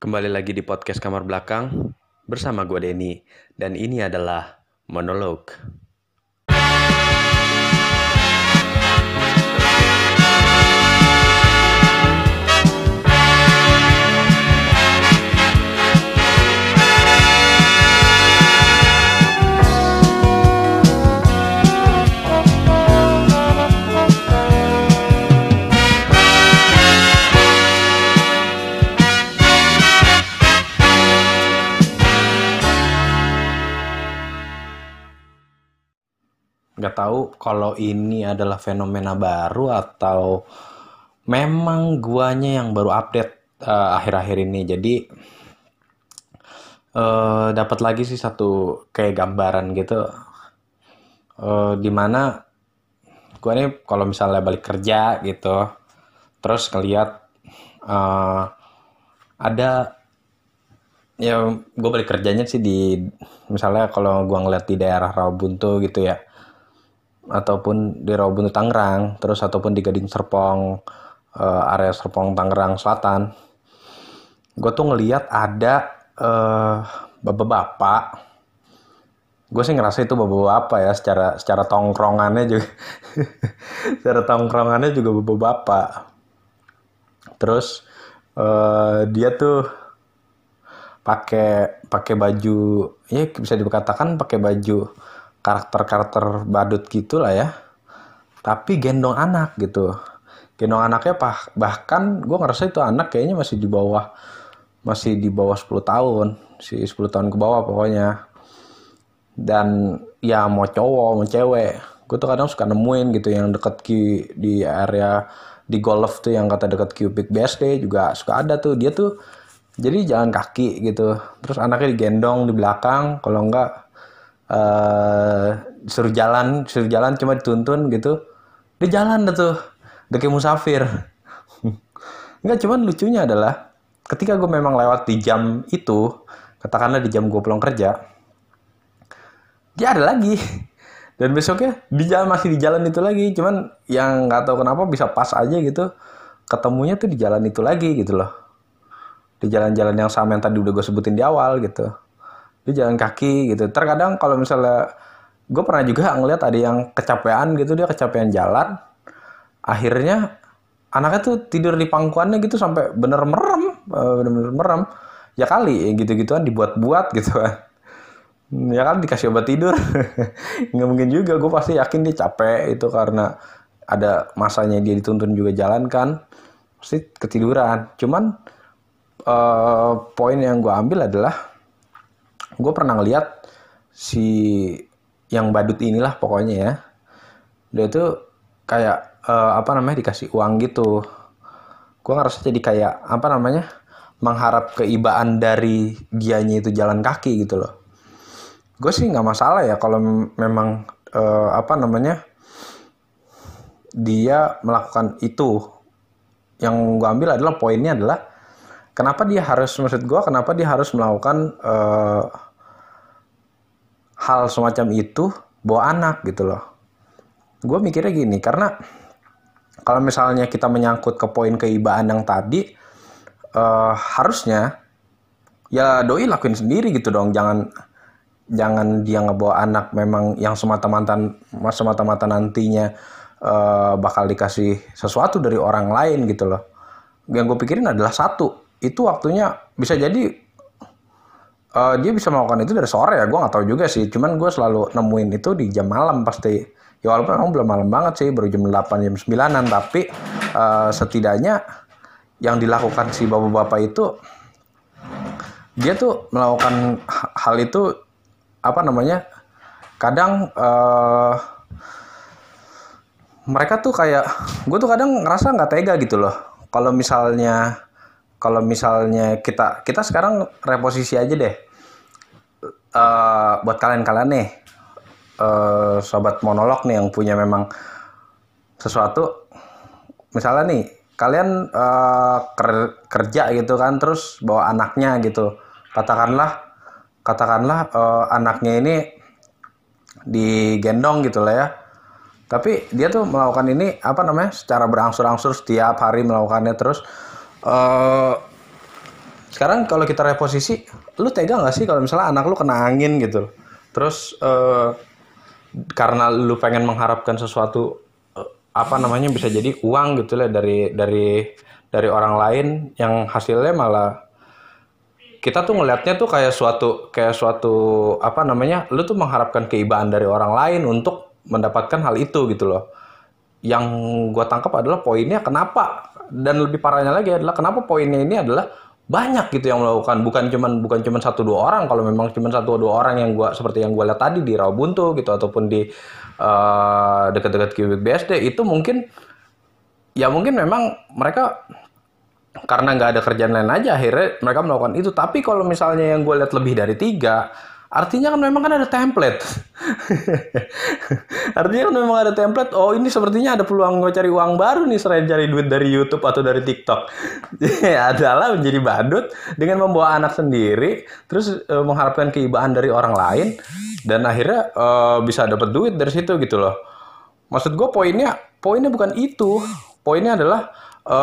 Kembali lagi di podcast kamar belakang bersama gue Denny dan ini adalah monolog. Tahu kalau ini adalah fenomena baru atau memang guanya yang baru update eh, akhir-akhir ini. Jadi eh, dapat lagi sih satu kayak gambaran gitu eh, di mana gua nih kalau misalnya balik kerja gitu terus ngeliat eh, ada ya gue balik kerjanya sih di misalnya kalau gua ngeliat di daerah Rawabuntu gitu ya ataupun di Rawabuntu Tangerang terus ataupun di Gading Serpong eh, area Serpong Tangerang Selatan. Gue tuh ngeliat ada eh, bapak-bapak. Gue sih ngerasa itu bapak-bapak ya secara secara tongkrongannya juga secara tongkrongannya juga bapak-bapak. Terus eh, dia tuh pakai pakai baju ya bisa dikatakan pakai baju karakter-karakter badut gitu lah ya. Tapi gendong anak gitu. Gendong anaknya bah, bahkan gue ngerasa itu anak kayaknya masih di bawah masih di bawah 10 tahun si 10 tahun ke bawah pokoknya. Dan ya mau cowok mau cewek gue tuh kadang suka nemuin gitu yang deket Q, di area di golf tuh yang kata deket Cubic BSD juga suka ada tuh. Dia tuh jadi jalan kaki gitu. Terus anaknya digendong di belakang kalau enggak eh suruh jalan suruh jalan cuma dituntun gitu. Dia jalan dah tuh. Udah kayak musafir. Enggak cuman lucunya adalah ketika gue memang lewat di jam itu katakanlah di jam gue pulang kerja dia ada lagi. Dan besoknya di jalan masih di jalan itu lagi. Cuman yang nggak tahu kenapa bisa pas aja gitu. Ketemunya tuh di jalan itu lagi gitu loh. Di jalan-jalan yang sama yang tadi udah gue sebutin di awal gitu di jalan kaki gitu. Terkadang kalau misalnya gue pernah juga ngeliat ada yang kecapean gitu dia kecapean jalan akhirnya anaknya tuh tidur di pangkuannya gitu sampai bener merem eh, bener-bener merem. Ya kali gitu-gituan dibuat-buat gitu kan. Ya kan dikasih obat tidur. Nggak mungkin juga gue pasti yakin dia capek itu karena ada masanya dia dituntun juga jalan kan. Pasti ketiduran. Cuman eh, poin yang gue ambil adalah gue pernah ngeliat si yang badut inilah pokoknya ya. Dia tuh kayak eh, apa namanya dikasih uang gitu. Gue ngerasa jadi kayak apa namanya mengharap keibaan dari dianya itu jalan kaki gitu loh. Gue sih nggak masalah ya kalau mem- memang eh, apa namanya dia melakukan itu. Yang gue ambil adalah poinnya adalah kenapa dia harus maksud gue kenapa dia harus melakukan eh, hal semacam itu bawa anak gitu loh. Gue mikirnya gini karena kalau misalnya kita menyangkut ke poin keibaan yang tadi eh, harusnya ya doi lakuin sendiri gitu dong. Jangan jangan dia ngebawa anak memang yang semata-mata semata-mata nantinya eh, bakal dikasih sesuatu dari orang lain gitu loh. Yang gue pikirin adalah satu itu waktunya bisa jadi eh, dia bisa melakukan itu dari sore ya gue nggak tahu juga sih. Cuman gue selalu nemuin itu di jam malam pasti. Ya walaupun memang belum malam banget sih baru jam 8 jam 9an tapi eh, setidaknya yang dilakukan si bapak-bapak itu dia tuh melakukan ha- hal itu apa namanya kadang eh, mereka tuh kayak gue tuh kadang ngerasa nggak tega gitu loh. Kalau misalnya kalau misalnya kita kita sekarang reposisi aja deh Eh, buat kalian-kalian nih eh, sobat monolog nih yang punya memang sesuatu misalnya nih kalian ker- kerja gitu kan terus bawa anaknya gitu. Katakanlah katakanlah eh, anaknya ini digendong gitu lah ya. Tapi dia tuh melakukan ini apa namanya secara berangsur-angsur setiap hari melakukannya. Terus eh sekarang kalau kita reposisi lu tega nggak sih kalau misalnya anak lu kena angin gitu? Terus eh, karena lu pengen mengharapkan sesuatu eh, apa namanya bisa jadi uang gitu lah dari dari dari orang lain yang hasilnya malah kita tuh ngelihatnya tuh kayak suatu kayak suatu apa namanya lu tuh mengharapkan keibaan dari orang lain untuk mendapatkan hal itu gitu loh. Yang gua tangkap adalah poinnya kenapa? Dan lebih parahnya lagi adalah kenapa poinnya ini adalah banyak gitu yang melakukan. Bukan cuman bukan cuman satu dua orang. Kalau memang cuman satu dua orang yang gua seperti yang gua lihat tadi di Rawabuntu gitu ataupun di uh, dekat-dekat Cubic BSD itu mungkin ya mungkin memang mereka karena nggak ada kerjaan lain aja akhirnya mereka melakukan itu. Tapi kalau misalnya yang gue lihat lebih dari tiga artinya kan memang kan ada template. Artinya kan memang ada template oh ini sepertinya ada peluang gue cari uang baru nih selain cari duit dari YouTube atau dari TikTok. Adalah menjadi badut dengan membawa anak sendiri terus e, mengharapkan keibaan dari orang lain dan akhirnya e, bisa dapat duit dari situ gitu loh. Maksud gue poinnya poinnya bukan itu. Poinnya adalah e,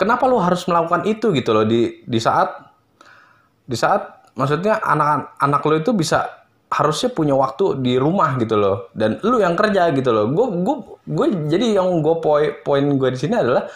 kenapa lo harus melakukan itu gitu loh di di saat di saat maksudnya anak anak lo itu bisa harusnya punya waktu di rumah gitu loh. Dan lu yang kerja gitu loh. Gue gue gue jadi yang gue poin poin gue di sini adalah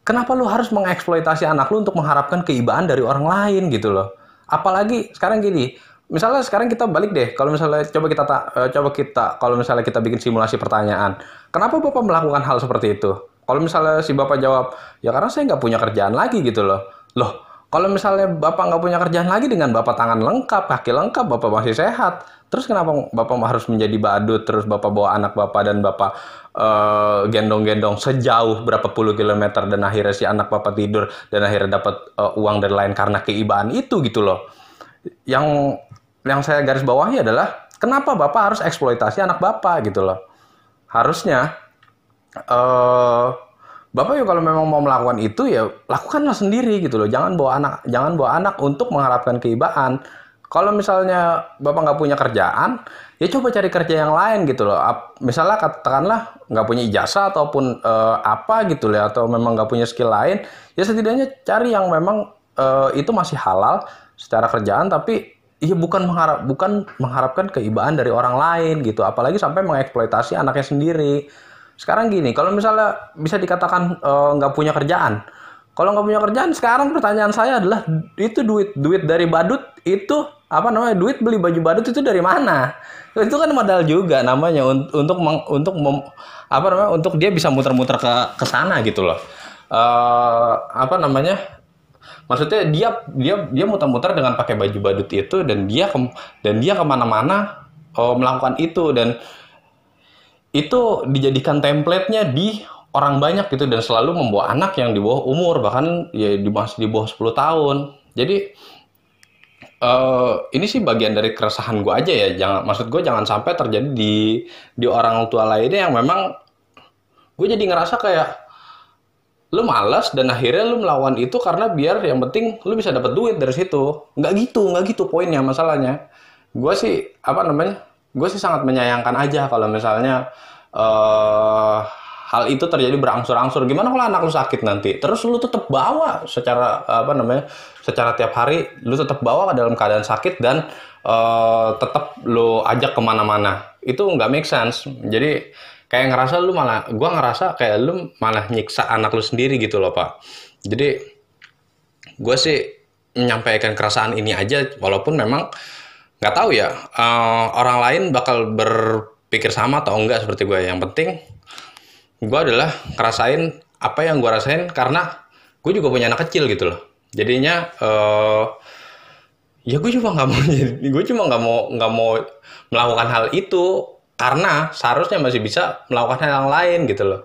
kenapa lu harus mengeksploitasi anak lu untuk mengharapkan keibaan dari orang lain gitu loh? Apalagi sekarang gini misalnya sekarang kita balik deh kalau misalnya coba kita uh, coba kita kalau misalnya kita bikin simulasi pertanyaan kenapa bapak melakukan hal seperti itu? Kalau misalnya si bapak jawab ya karena saya nggak punya kerjaan lagi gitu loh. Loh kalau misalnya Bapak nggak punya kerjaan lagi dengan Bapak tangan lengkap, kaki lengkap, Bapak masih sehat. Terus kenapa Bapak harus menjadi badut, terus Bapak bawa anak Bapak dan Bapak uh, gendong-gendong sejauh berapa puluh kilometer dan akhirnya si anak Bapak tidur dan akhirnya dapat uh, uang dari lain karena keibaan itu gitu loh. Yang yang saya garis bawahi adalah kenapa Bapak harus eksploitasi anak Bapak gitu loh. Harusnya uh, Bapak ya kalau memang mau melakukan itu ya lakukanlah sendiri gitu loh. Jangan bawa anak, jangan bawa anak untuk mengharapkan keibaan. Kalau misalnya Bapak nggak punya kerjaan, ya coba cari kerja yang lain gitu loh. Misalnya katakanlah nggak punya ijazah ataupun uh, apa gitu loh, atau memang nggak punya skill lain, ya setidaknya cari yang memang uh, itu masih halal secara kerjaan, tapi Iya bukan mengharap bukan mengharapkan keibaan dari orang lain gitu, apalagi sampai mengeksploitasi anaknya sendiri. Sekarang gini, kalau misalnya bisa dikatakan eh, nggak uh, punya kerjaan, kalau nggak punya kerjaan, sekarang pertanyaan saya adalah itu duit duit dari badut itu apa namanya duit beli baju badut itu dari mana? Itu kan modal juga namanya untuk untuk mem, apa namanya untuk dia bisa muter-muter ke ke sana gitu loh. Uh, apa namanya? Maksudnya dia dia dia muter-muter dengan pakai baju badut itu dan dia ke, dan dia ke mana-mana uh, melakukan itu dan itu dijadikan template-nya di orang banyak gitu dan selalu membawa anak yang di bawah umur bahkan ya di masih di bawah 10 tahun. Jadi uh, ini sih bagian dari keresahan gue aja ya. Jangan maksud gue jangan sampai terjadi di di orang tua lainnya yang memang gue jadi ngerasa kayak lu malas dan akhirnya lu melawan itu karena biar yang penting lu bisa dapat duit dari situ. Nggak gitu, nggak gitu poinnya masalahnya. Gue sih apa namanya? Gue sih sangat menyayangkan aja kalau misalnya uh, hal itu terjadi berangsur-angsur. Gimana kalau anak lu sakit nanti? Terus lu tetap bawa secara apa namanya? Secara tiap hari lu tetap bawa ke dalam keadaan sakit dan uh, tetap lu ajak ke mana-mana. Itu nggak make sense. Jadi kayak ngerasa lu malah, gue ngerasa kayak lu malah nyiksa anak lu sendiri gitu loh pak. Jadi gue sih menyampaikan keresahan ini aja, walaupun memang nggak tahu ya uh, orang lain bakal berpikir sama atau enggak seperti gue yang penting gue adalah ngerasain apa yang gue rasain karena gue juga punya anak kecil gitu loh. Jadinya uh, ya gue cuma nggak mau gue cuma nggak mau nggak mau melakukan hal itu karena seharusnya masih bisa melakukan hal yang lain gitu loh.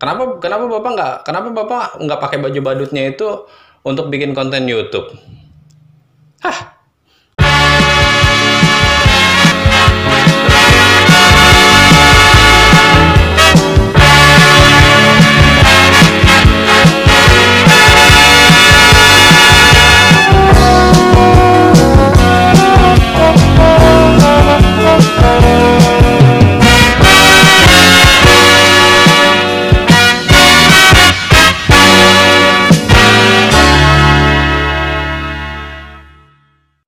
Kenapa kenapa bapak nggak kenapa bapak nggak pakai baju badutnya itu untuk bikin konten YouTube? Hah,